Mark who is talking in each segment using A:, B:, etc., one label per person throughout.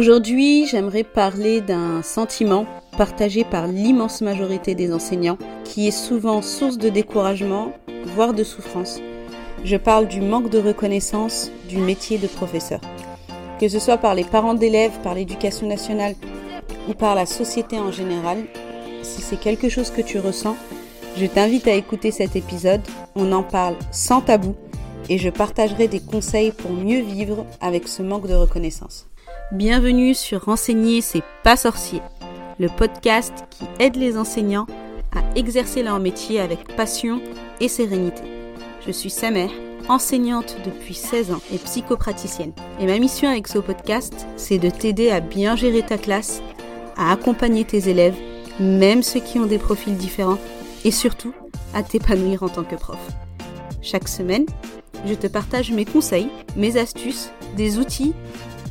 A: Aujourd'hui, j'aimerais parler d'un sentiment partagé par l'immense majorité des enseignants, qui est souvent source de découragement, voire de souffrance. Je parle du manque de reconnaissance du métier de professeur. Que ce soit par les parents d'élèves, par l'éducation nationale ou par la société en général, si c'est quelque chose que tu ressens, je t'invite à écouter cet épisode. On en parle sans tabou et je partagerai des conseils pour mieux vivre avec ce manque de reconnaissance. Bienvenue sur Renseigner, c'est pas sorcier, le podcast qui aide les enseignants à exercer leur métier avec passion et sérénité. Je suis Samer, enseignante depuis 16 ans et psychopraticienne. Et ma mission avec ce podcast, c'est de t'aider à bien gérer ta classe, à accompagner tes élèves, même ceux qui ont des profils différents, et surtout à t'épanouir en tant que prof. Chaque semaine, je te partage mes conseils, mes astuces, des outils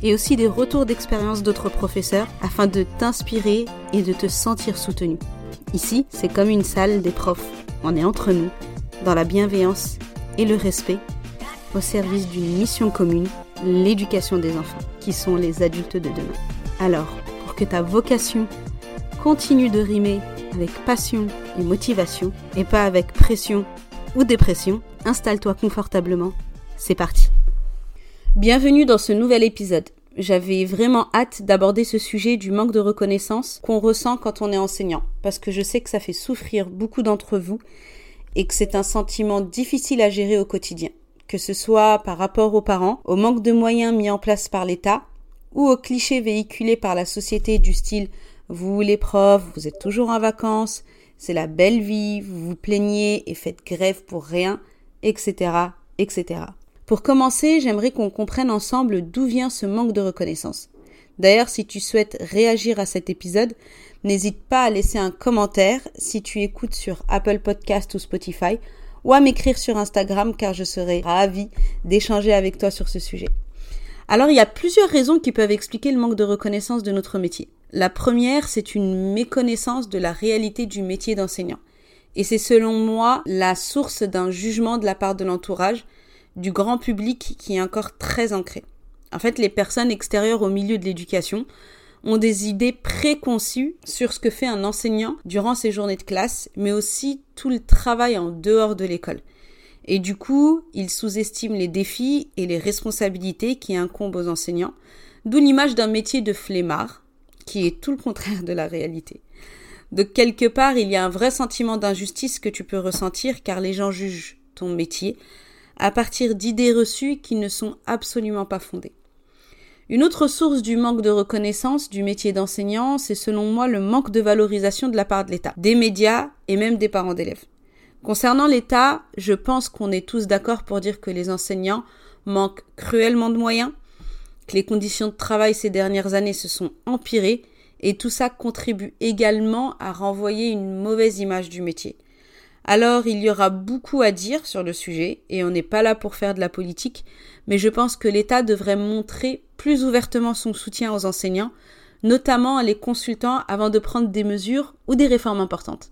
A: et aussi des retours d'expérience d'autres professeurs afin de t'inspirer et de te sentir soutenu. Ici, c'est comme une salle des profs. On est entre nous, dans la bienveillance et le respect, au service d'une mission commune, l'éducation des enfants, qui sont les adultes de demain. Alors, pour que ta vocation continue de rimer avec passion et motivation, et pas avec pression ou dépression, installe-toi confortablement. C'est parti. Bienvenue dans ce nouvel épisode. J'avais vraiment hâte d'aborder ce sujet du manque de reconnaissance qu'on ressent quand on est enseignant, parce que je sais que ça fait souffrir beaucoup d'entre vous et que c'est un sentiment difficile à gérer au quotidien, que ce soit par rapport aux parents, au manque de moyens mis en place par l'État, ou aux clichés véhiculés par la société du style vous les profs, vous êtes toujours en vacances, c'est la belle vie, vous vous plaignez et faites grève pour rien, etc., etc. Pour commencer, j'aimerais qu'on comprenne ensemble d'où vient ce manque de reconnaissance. D'ailleurs, si tu souhaites réagir à cet épisode, n'hésite pas à laisser un commentaire si tu écoutes sur Apple Podcast ou Spotify ou à m'écrire sur Instagram car je serai ravie d'échanger avec toi sur ce sujet. Alors, il y a plusieurs raisons qui peuvent expliquer le manque de reconnaissance de notre métier. La première, c'est une méconnaissance de la réalité du métier d'enseignant. Et c'est selon moi la source d'un jugement de la part de l'entourage du grand public qui est encore très ancré. En fait, les personnes extérieures au milieu de l'éducation ont des idées préconçues sur ce que fait un enseignant durant ses journées de classe, mais aussi tout le travail en dehors de l'école. Et du coup, ils sous-estiment les défis et les responsabilités qui incombent aux enseignants, d'où l'image d'un métier de flemmard, qui est tout le contraire de la réalité. De quelque part, il y a un vrai sentiment d'injustice que tu peux ressentir car les gens jugent ton métier à partir d'idées reçues qui ne sont absolument pas fondées. Une autre source du manque de reconnaissance du métier d'enseignant, c'est selon moi le manque de valorisation de la part de l'État, des médias et même des parents d'élèves. Concernant l'État, je pense qu'on est tous d'accord pour dire que les enseignants manquent cruellement de moyens, que les conditions de travail ces dernières années se sont empirées, et tout ça contribue également à renvoyer une mauvaise image du métier. Alors il y aura beaucoup à dire sur le sujet, et on n'est pas là pour faire de la politique, mais je pense que l'État devrait montrer plus ouvertement son soutien aux enseignants, notamment en les consultant avant de prendre des mesures ou des réformes importantes,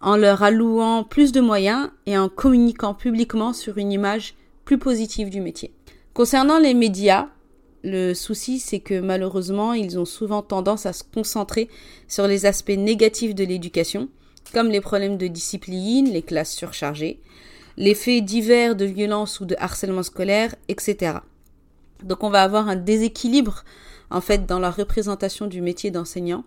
A: en leur allouant plus de moyens et en communiquant publiquement sur une image plus positive du métier. Concernant les médias, le souci, c'est que malheureusement, ils ont souvent tendance à se concentrer sur les aspects négatifs de l'éducation, comme les problèmes de discipline, les classes surchargées, les faits divers de violence ou de harcèlement scolaire, etc. Donc on va avoir un déséquilibre en fait dans la représentation du métier d'enseignant,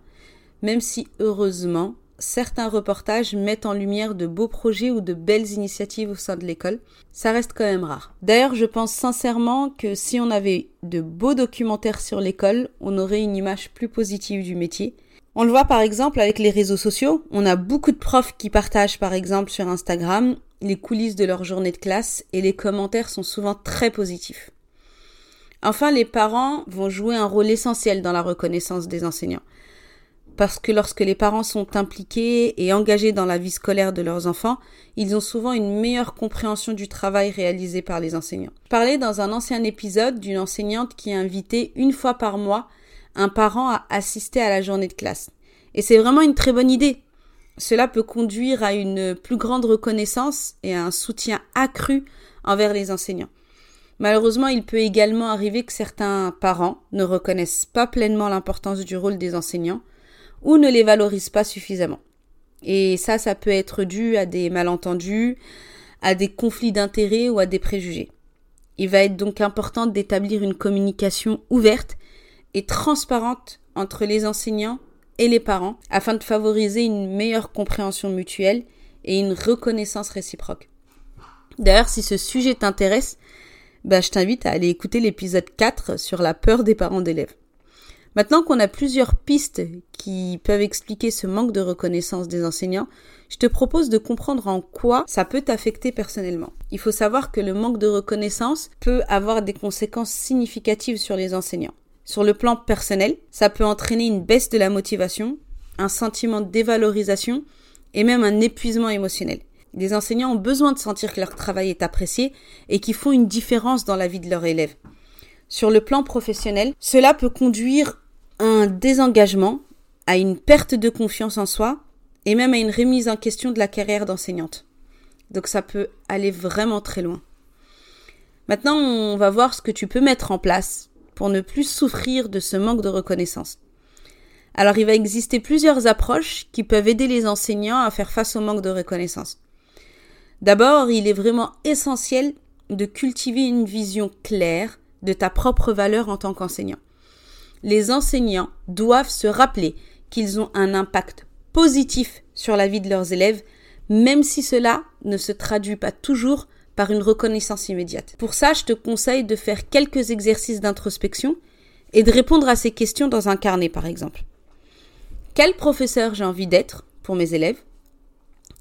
A: même si heureusement certains reportages mettent en lumière de beaux projets ou de belles initiatives au sein de l'école, ça reste quand même rare. D'ailleurs, je pense sincèrement que si on avait de beaux documentaires sur l'école, on aurait une image plus positive du métier on le voit par exemple avec les réseaux sociaux. On a beaucoup de profs qui partagent par exemple sur Instagram les coulisses de leur journée de classe et les commentaires sont souvent très positifs. Enfin, les parents vont jouer un rôle essentiel dans la reconnaissance des enseignants. Parce que lorsque les parents sont impliqués et engagés dans la vie scolaire de leurs enfants, ils ont souvent une meilleure compréhension du travail réalisé par les enseignants. Je parlais dans un ancien épisode d'une enseignante qui est invitée une fois par mois un parent à assister à la journée de classe. Et c'est vraiment une très bonne idée. Cela peut conduire à une plus grande reconnaissance et à un soutien accru envers les enseignants. Malheureusement, il peut également arriver que certains parents ne reconnaissent pas pleinement l'importance du rôle des enseignants ou ne les valorisent pas suffisamment. Et ça, ça peut être dû à des malentendus, à des conflits d'intérêts ou à des préjugés. Il va être donc important d'établir une communication ouverte et transparente entre les enseignants et les parents afin de favoriser une meilleure compréhension mutuelle et une reconnaissance réciproque. D'ailleurs, si ce sujet t'intéresse, bah, je t'invite à aller écouter l'épisode 4 sur la peur des parents d'élèves. Maintenant qu'on a plusieurs pistes qui peuvent expliquer ce manque de reconnaissance des enseignants, je te propose de comprendre en quoi ça peut t'affecter personnellement. Il faut savoir que le manque de reconnaissance peut avoir des conséquences significatives sur les enseignants. Sur le plan personnel, ça peut entraîner une baisse de la motivation, un sentiment de dévalorisation et même un épuisement émotionnel. Les enseignants ont besoin de sentir que leur travail est apprécié et qu'ils font une différence dans la vie de leurs élèves. Sur le plan professionnel, cela peut conduire à un désengagement, à une perte de confiance en soi et même à une remise en question de la carrière d'enseignante. Donc ça peut aller vraiment très loin. Maintenant, on va voir ce que tu peux mettre en place pour ne plus souffrir de ce manque de reconnaissance. Alors il va exister plusieurs approches qui peuvent aider les enseignants à faire face au manque de reconnaissance. D'abord, il est vraiment essentiel de cultiver une vision claire de ta propre valeur en tant qu'enseignant. Les enseignants doivent se rappeler qu'ils ont un impact positif sur la vie de leurs élèves, même si cela ne se traduit pas toujours par une reconnaissance immédiate. Pour ça, je te conseille de faire quelques exercices d'introspection et de répondre à ces questions dans un carnet, par exemple. Quel professeur j'ai envie d'être pour mes élèves?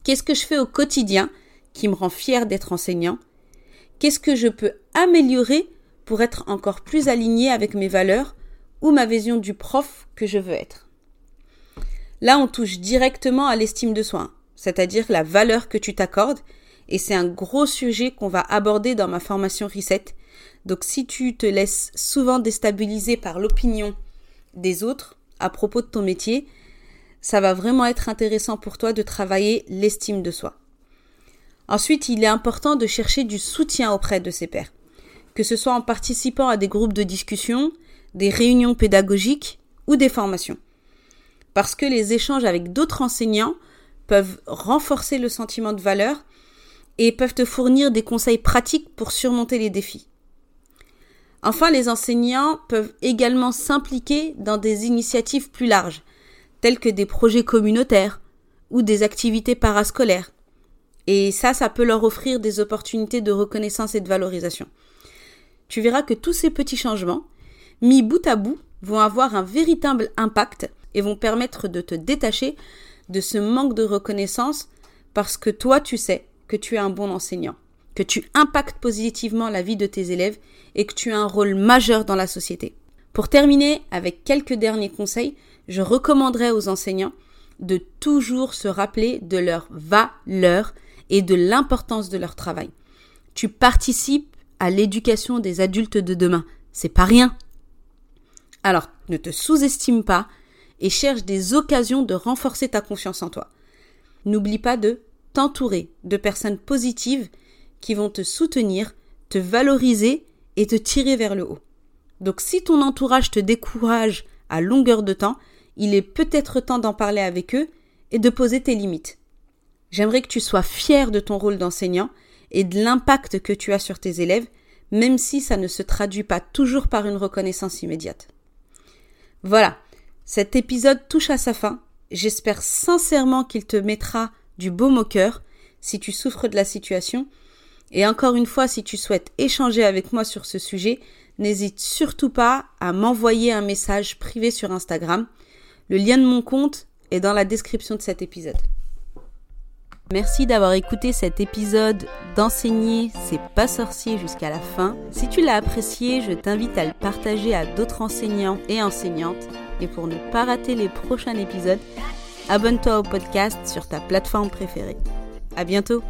A: Qu'est-ce que je fais au quotidien qui me rend fier d'être enseignant? Qu'est-ce que je peux améliorer pour être encore plus aligné avec mes valeurs ou ma vision du prof que je veux être? Là, on touche directement à l'estime de soi, c'est-à-dire la valeur que tu t'accordes et c'est un gros sujet qu'on va aborder dans ma formation Reset. Donc si tu te laisses souvent déstabiliser par l'opinion des autres à propos de ton métier, ça va vraiment être intéressant pour toi de travailler l'estime de soi. Ensuite, il est important de chercher du soutien auprès de ses pairs, que ce soit en participant à des groupes de discussion, des réunions pédagogiques ou des formations. Parce que les échanges avec d'autres enseignants peuvent renforcer le sentiment de valeur et peuvent te fournir des conseils pratiques pour surmonter les défis. Enfin, les enseignants peuvent également s'impliquer dans des initiatives plus larges, telles que des projets communautaires ou des activités parascolaires. Et ça, ça peut leur offrir des opportunités de reconnaissance et de valorisation. Tu verras que tous ces petits changements, mis bout à bout, vont avoir un véritable impact et vont permettre de te détacher de ce manque de reconnaissance parce que toi, tu sais que tu es un bon enseignant, que tu impactes positivement la vie de tes élèves et que tu as un rôle majeur dans la société. Pour terminer avec quelques derniers conseils, je recommanderais aux enseignants de toujours se rappeler de leur valeur et de l'importance de leur travail. Tu participes à l'éducation des adultes de demain. C'est pas rien. Alors, ne te sous-estime pas et cherche des occasions de renforcer ta confiance en toi. N'oublie pas de t'entourer de personnes positives qui vont te soutenir, te valoriser et te tirer vers le haut. Donc si ton entourage te décourage à longueur de temps, il est peut-être temps d'en parler avec eux et de poser tes limites. J'aimerais que tu sois fier de ton rôle d'enseignant et de l'impact que tu as sur tes élèves, même si ça ne se traduit pas toujours par une reconnaissance immédiate. Voilà, cet épisode touche à sa fin. J'espère sincèrement qu'il te mettra du baume au cœur si tu souffres de la situation. Et encore une fois, si tu souhaites échanger avec moi sur ce sujet, n'hésite surtout pas à m'envoyer un message privé sur Instagram. Le lien de mon compte est dans la description de cet épisode. Merci d'avoir écouté cet épisode d'enseigner c'est pas sorcier jusqu'à la fin. Si tu l'as apprécié, je t'invite à le partager à d'autres enseignants et enseignantes. Et pour ne pas rater les prochains épisodes, abonne-toi au podcast sur ta plateforme préférée. À bientôt!